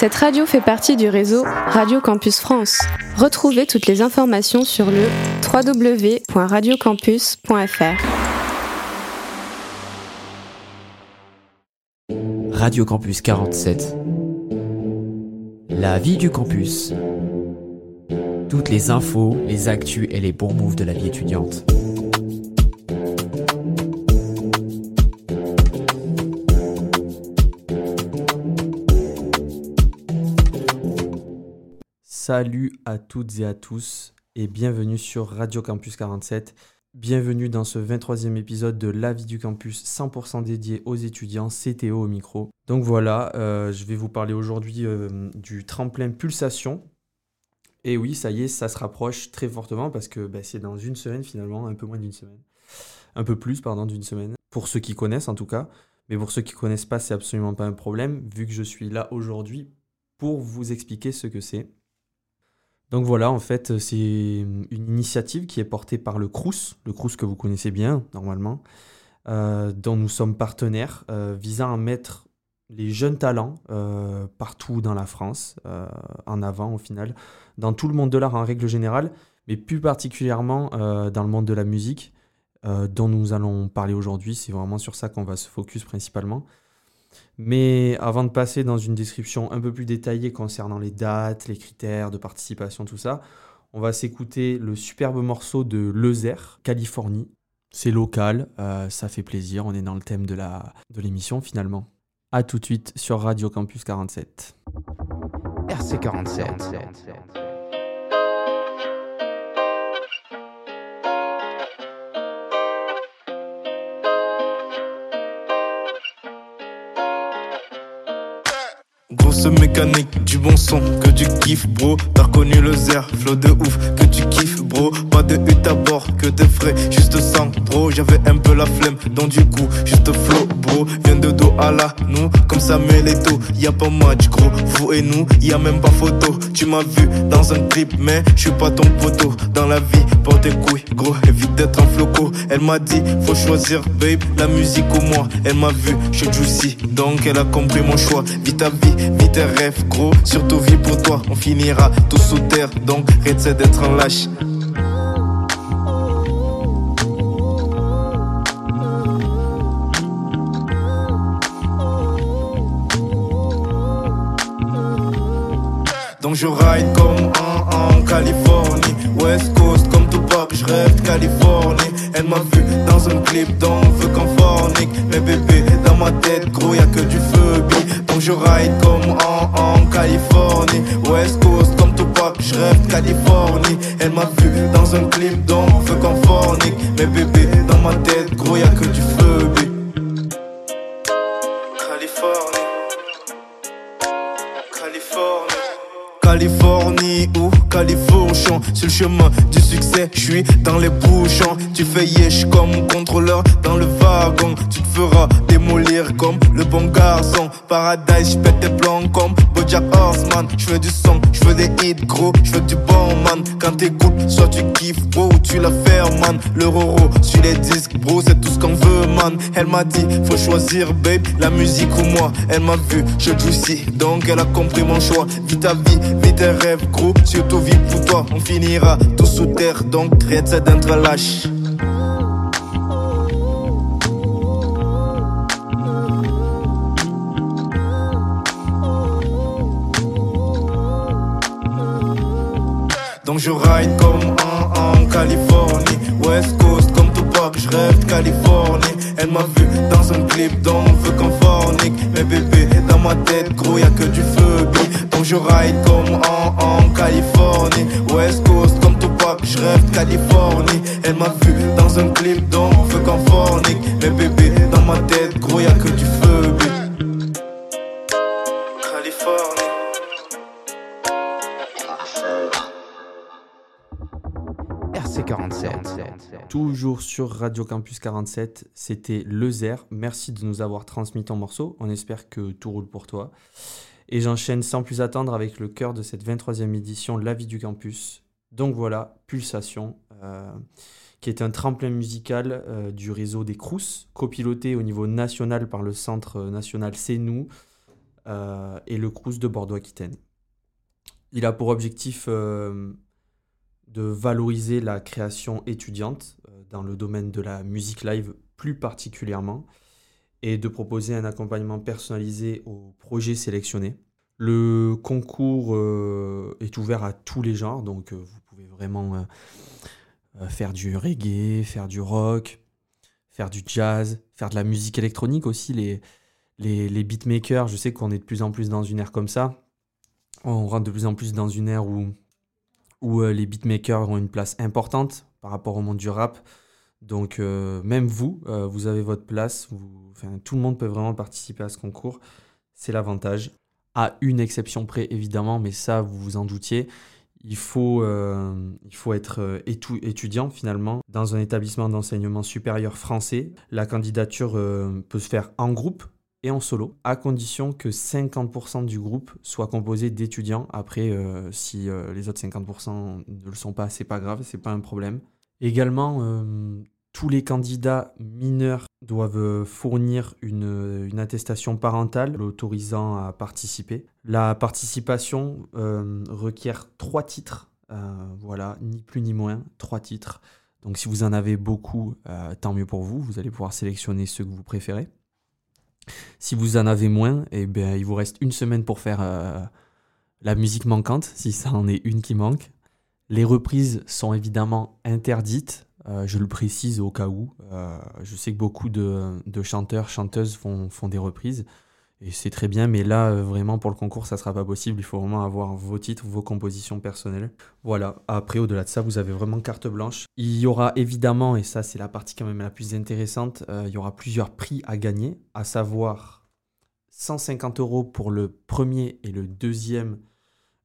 Cette radio fait partie du réseau Radio Campus France. Retrouvez toutes les informations sur le www.radiocampus.fr. Radio Campus 47. La vie du campus. Toutes les infos, les actus et les bons moves de la vie étudiante. Salut à toutes et à tous et bienvenue sur Radio Campus 47. Bienvenue dans ce 23e épisode de La vie du campus 100% dédié aux étudiants, CTO au micro. Donc voilà, euh, je vais vous parler aujourd'hui euh, du tremplin Pulsation. Et oui, ça y est, ça se rapproche très fortement parce que bah, c'est dans une semaine finalement, un peu moins d'une semaine. Un peu plus, pardon, d'une semaine. Pour ceux qui connaissent en tout cas. Mais pour ceux qui ne connaissent pas, c'est absolument pas un problème vu que je suis là aujourd'hui pour vous expliquer ce que c'est. Donc voilà, en fait, c'est une initiative qui est portée par le CRUS, le CRUS que vous connaissez bien normalement, euh, dont nous sommes partenaires, euh, visant à mettre les jeunes talents euh, partout dans la France en avant au final, dans tout le monde de l'art en règle générale, mais plus particulièrement dans le monde de la musique, dont nous allons parler aujourd'hui. C'est vraiment sur ça qu'on va se focus principalement. Mais avant de passer dans une description un peu plus détaillée concernant les dates, les critères de participation, tout ça, on va s'écouter le superbe morceau de Lezer, Californie. C'est local, euh, ça fait plaisir, on est dans le thème de l'émission de finalement. A tout de suite sur Radio Campus 47. RC 47. Mécanique, du bon son, que du kiff, bro. T'as reconnu le zer, flow de ouf, que tu kiffes, bro. Pas de hutte à bord, que des frais, juste sang, bro. J'avais un peu la flemme, donc du coup, juste flow, bro. Viens de dos à la, nous, comme ça met les taux. Y a pas match, gros. Vous et nous, y a même pas photo. Tu m'as vu dans un clip, mais je suis pas ton poteau. Dans la vie, porte couilles, gros. Évite d'être un floco. Elle m'a dit, faut choisir, babe, la musique ou moi. Elle m'a vu, je suis juicy, donc elle a compris mon choix. Vite ta vie, vite tes rêves, gros. Surtout vie pour toi, on finira tous sous terre, donc arrête d'être un lâche. Je ride comme un en Californie West Coast comme Tupac, je rêve de Californie. Elle m'a vu dans un clip dont on veut qu'on fornique Mais bébé, dans ma tête, gros, y'a que du feu Donc je ride comme en, en Californie West Coast comme Tupac, je rêve de Californie. Elle m'a vu dans un clip dont on veut qu'on fornique Mais bébé, dans ma tête, gros, y'a que du feu Californie Californie ou Californie sur le chemin du succès, je suis dans les bouchons. Tu fais yesh comme contrôleur dans le wagon. Tu te feras démolir comme le bon garçon. Paradise, je pète tes plans comme Bojack Horseman. Je fais du son, je fais des hits gros, je fais du bon man. Quand t'écoutes, soit tu kiffes bro ou tu la fais man. Le roro sur les disques bro, c'est tout ce qu'on veut man. Elle m'a dit, faut choisir babe, la musique ou moi. Elle m'a vu, je juicy, donc elle a compris mon choix. Vis ta vie, vis tes rêves gros, surtout vis pour toi. On finira tout sous donc arrête d'être lâche. Donc je ride comme un en Californie. West Coast comme Tupac, je rêve de Californie. Elle m'a vu dans un clip dont on veut qu'on fornique. Mais bébé, dans ma tête, gros, y'a que du feu Donc je ride comme en, en Californie. West Coast comme je rêve de Californie Elle m'a vu dans un clip qu'on fornique Mais bébé, dans ma tête, gros, y'a que du feu Californie RC47. Toujours sur Radio Campus 47, c'était Lezer. Merci de nous avoir transmis ton morceau. On espère que tout roule pour toi. Et j'enchaîne sans plus attendre avec le cœur de cette 23e édition, La vie du campus. Donc voilà, Pulsation, euh, qui est un tremplin musical euh, du réseau des Crous, copiloté au niveau national par le Centre national C'est Nous, et le Crous de Bordeaux-Aquitaine. Il a pour objectif de valoriser la création étudiante dans le domaine de la musique live plus particulièrement et de proposer un accompagnement personnalisé aux projets sélectionnés. Le concours euh, est ouvert à tous les genres, donc euh, vous pouvez vraiment euh, faire du reggae, faire du rock, faire du jazz, faire de la musique électronique aussi. Les, les, les beatmakers, je sais qu'on est de plus en plus dans une ère comme ça. On rentre de plus en plus dans une ère où, où les beatmakers ont une place importante par rapport au monde du rap. Donc même vous, vous avez votre place. tout le monde peut vraiment participer à ce concours. C'est l'avantage à une exception près évidemment, mais ça vous vous en doutiez. Il faut, euh, il faut être euh, étudiant finalement dans un établissement d'enseignement supérieur français. La candidature euh, peut se faire en groupe et en solo, à condition que 50% du groupe soit composé d'étudiants. Après, si les autres 50% ne le sont pas, c'est pas grave, c'est pas un problème. Également, tous les candidats mineurs doivent fournir une, attestation parentale l'autorisant à participer. La participation euh, requiert trois titres, euh, voilà, ni plus ni moins, trois titres. Donc si vous en avez beaucoup, euh, tant mieux pour vous, vous allez pouvoir sélectionner ceux que vous préférez. Si vous en avez moins, eh bien, il vous reste une semaine pour faire la musique manquante, si ça en est une qui manque. Les reprises sont évidemment interdites, euh, je le précise au cas où. Euh, je sais que beaucoup de, chanteurs, chanteuses font, des reprises. Et c'est très bien, mais là, euh, vraiment, pour le concours, ça ne sera pas possible. Il faut vraiment avoir vos titres, vos compositions personnelles. Voilà. Après, au-delà de ça, vous avez vraiment carte blanche. Il y aura évidemment, et ça, c'est la partie quand même la plus intéressante, il y aura plusieurs prix à gagner, à savoir 150 euros pour le premier et le deuxième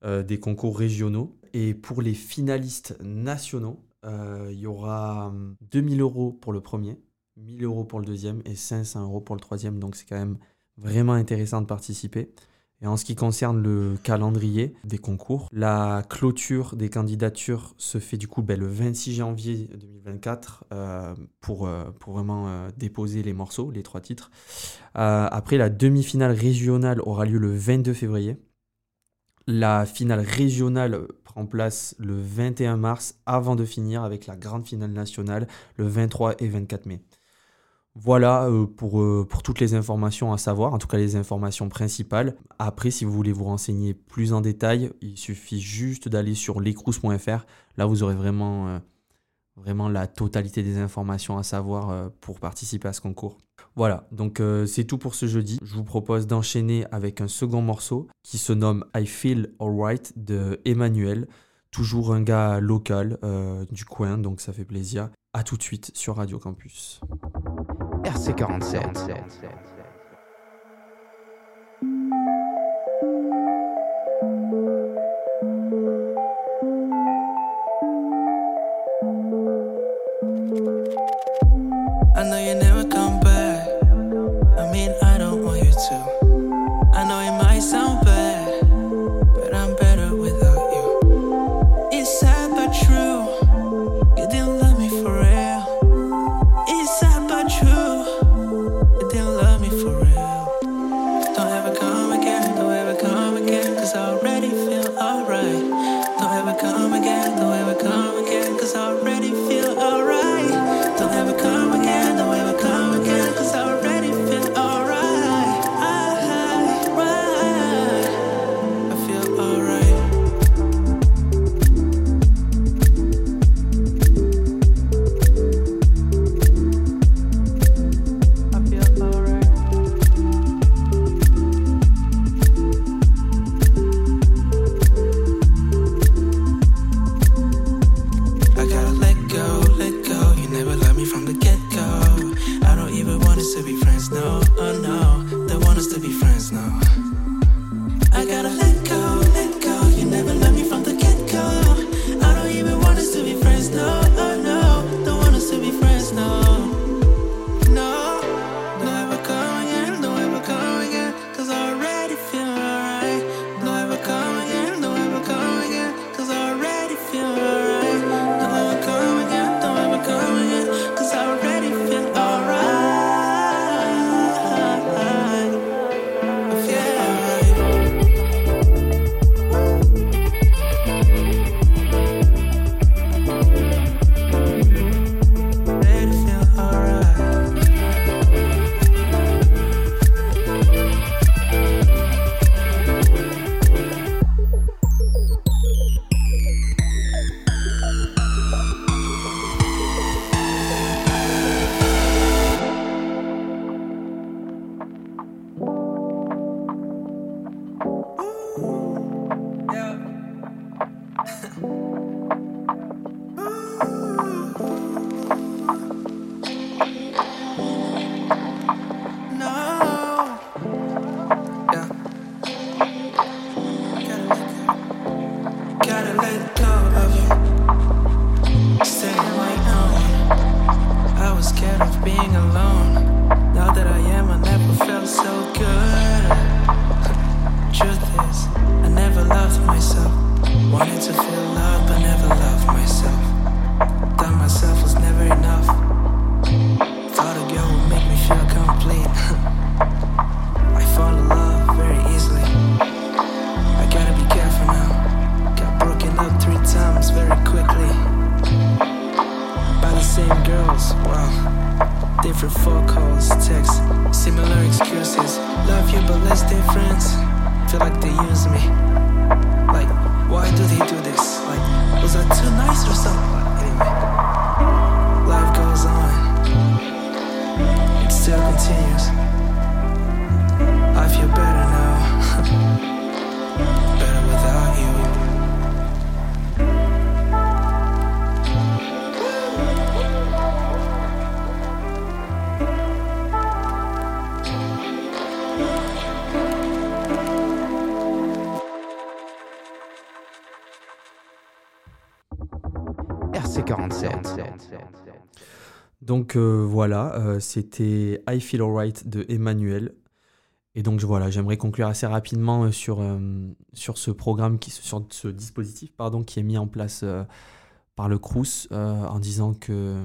des concours régionaux. Et pour les finalistes nationaux, il y aura 2000 hum, euros pour le premier, 1000 euros pour le deuxième et 500 euros pour le troisième. Donc c'est quand même vraiment intéressant de participer. Et en ce qui concerne le calendrier des concours, la clôture des candidatures se fait du coup ben, le 26 janvier 2024 euh, pour, euh, pour vraiment déposer les morceaux, les trois titres. après, la demi-finale régionale aura lieu le 22 février. La finale régionale prend place le 21 mars avant de finir avec la grande finale nationale le 23 et 24 mai. Voilà euh, pour, euh, pour toutes les informations à savoir, en tout cas les informations principales. Après, si vous voulez vous renseigner plus en détail, il suffit juste d'aller sur lescrous.fr. Là, vous aurez vraiment, euh, vraiment la totalité des informations à savoir pour participer à ce concours. Voilà, donc euh, c'est tout pour ce jeudi. Je vous propose d'enchaîner avec un second morceau qui se nomme I Feel Alright de Emmanuel. Toujours un gars local euh, du coin, donc ça fait plaisir. A tout de suite sur Radio Campus. RC47. Donc euh, voilà, euh, c'était I Feel Alright de Emmanuel. Et donc voilà, j'aimerais conclure assez rapidement euh, sur, sur ce programme, qui, sur ce dispositif pardon, qui est mis en place par le Crous en disant que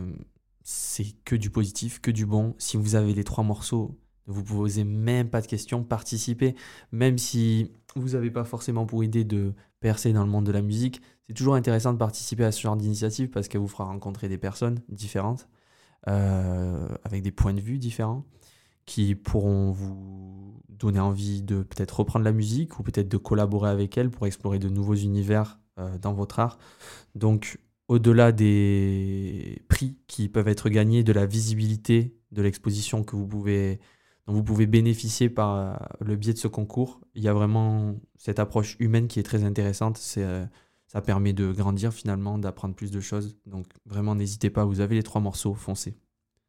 c'est que du positif, que du bon. Si vous avez les trois morceaux, ne vous posez même pas de questions, participez, même si vous n'avez pas forcément pour idée de percer dans le monde de la musique. C'est toujours intéressant de participer à ce genre d'initiative parce qu'elle vous fera rencontrer des personnes différentes. Euh, avec des points de vue différents qui pourront vous donner envie de peut-être reprendre la musique ou peut-être de collaborer avec elle pour explorer de nouveaux univers euh, dans votre art. Donc, au-delà des prix qui peuvent être gagnés, de la visibilité de l'exposition que vous pouvez, vous pouvez bénéficier par euh, le biais de ce concours, il y a vraiment cette approche humaine qui est très intéressante. C'est ça permet de grandir finalement, d'apprendre plus de choses. Donc vraiment, n'hésitez pas, vous avez les trois morceaux, foncez.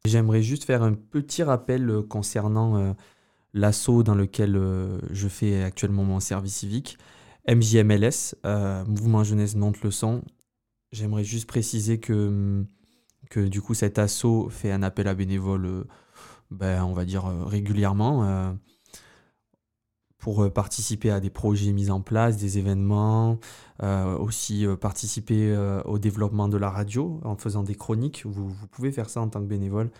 J'aimerais juste faire un petit rappel euh, concernant euh, l'assaut dans lequel euh, je fais actuellement mon service civique, MJMLS, Mouvement Jeunesse Nantes Leçon. J'aimerais juste préciser que, que du coup cet assaut fait un appel à bénévoles, ben, on va dire régulièrement pour euh, participer à des projets mis en place, des événements, euh, aussi euh, participer au développement de la radio en faisant des chroniques. Vous, pouvez faire ça en tant que bénévole.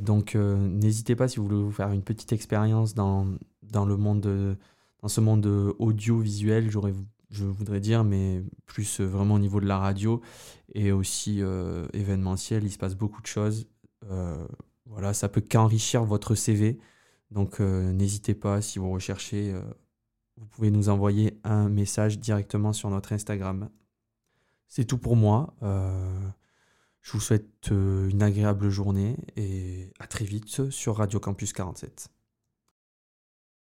donc n'hésitez pas si vous voulez vous faire une petite expérience dans, dans, le monde, dans ce monde audiovisuel, je voudrais dire, mais plus vraiment au niveau de la radio et aussi événementiel. Il se passe beaucoup de choses. Voilà, ça peut qu'enrichir votre CV. Donc euh, n'hésitez pas, si vous recherchez, euh, vous pouvez nous envoyer un message directement sur notre Instagram. C'est tout pour moi. Euh, je vous souhaite une agréable journée et à très vite sur Radio Campus 47.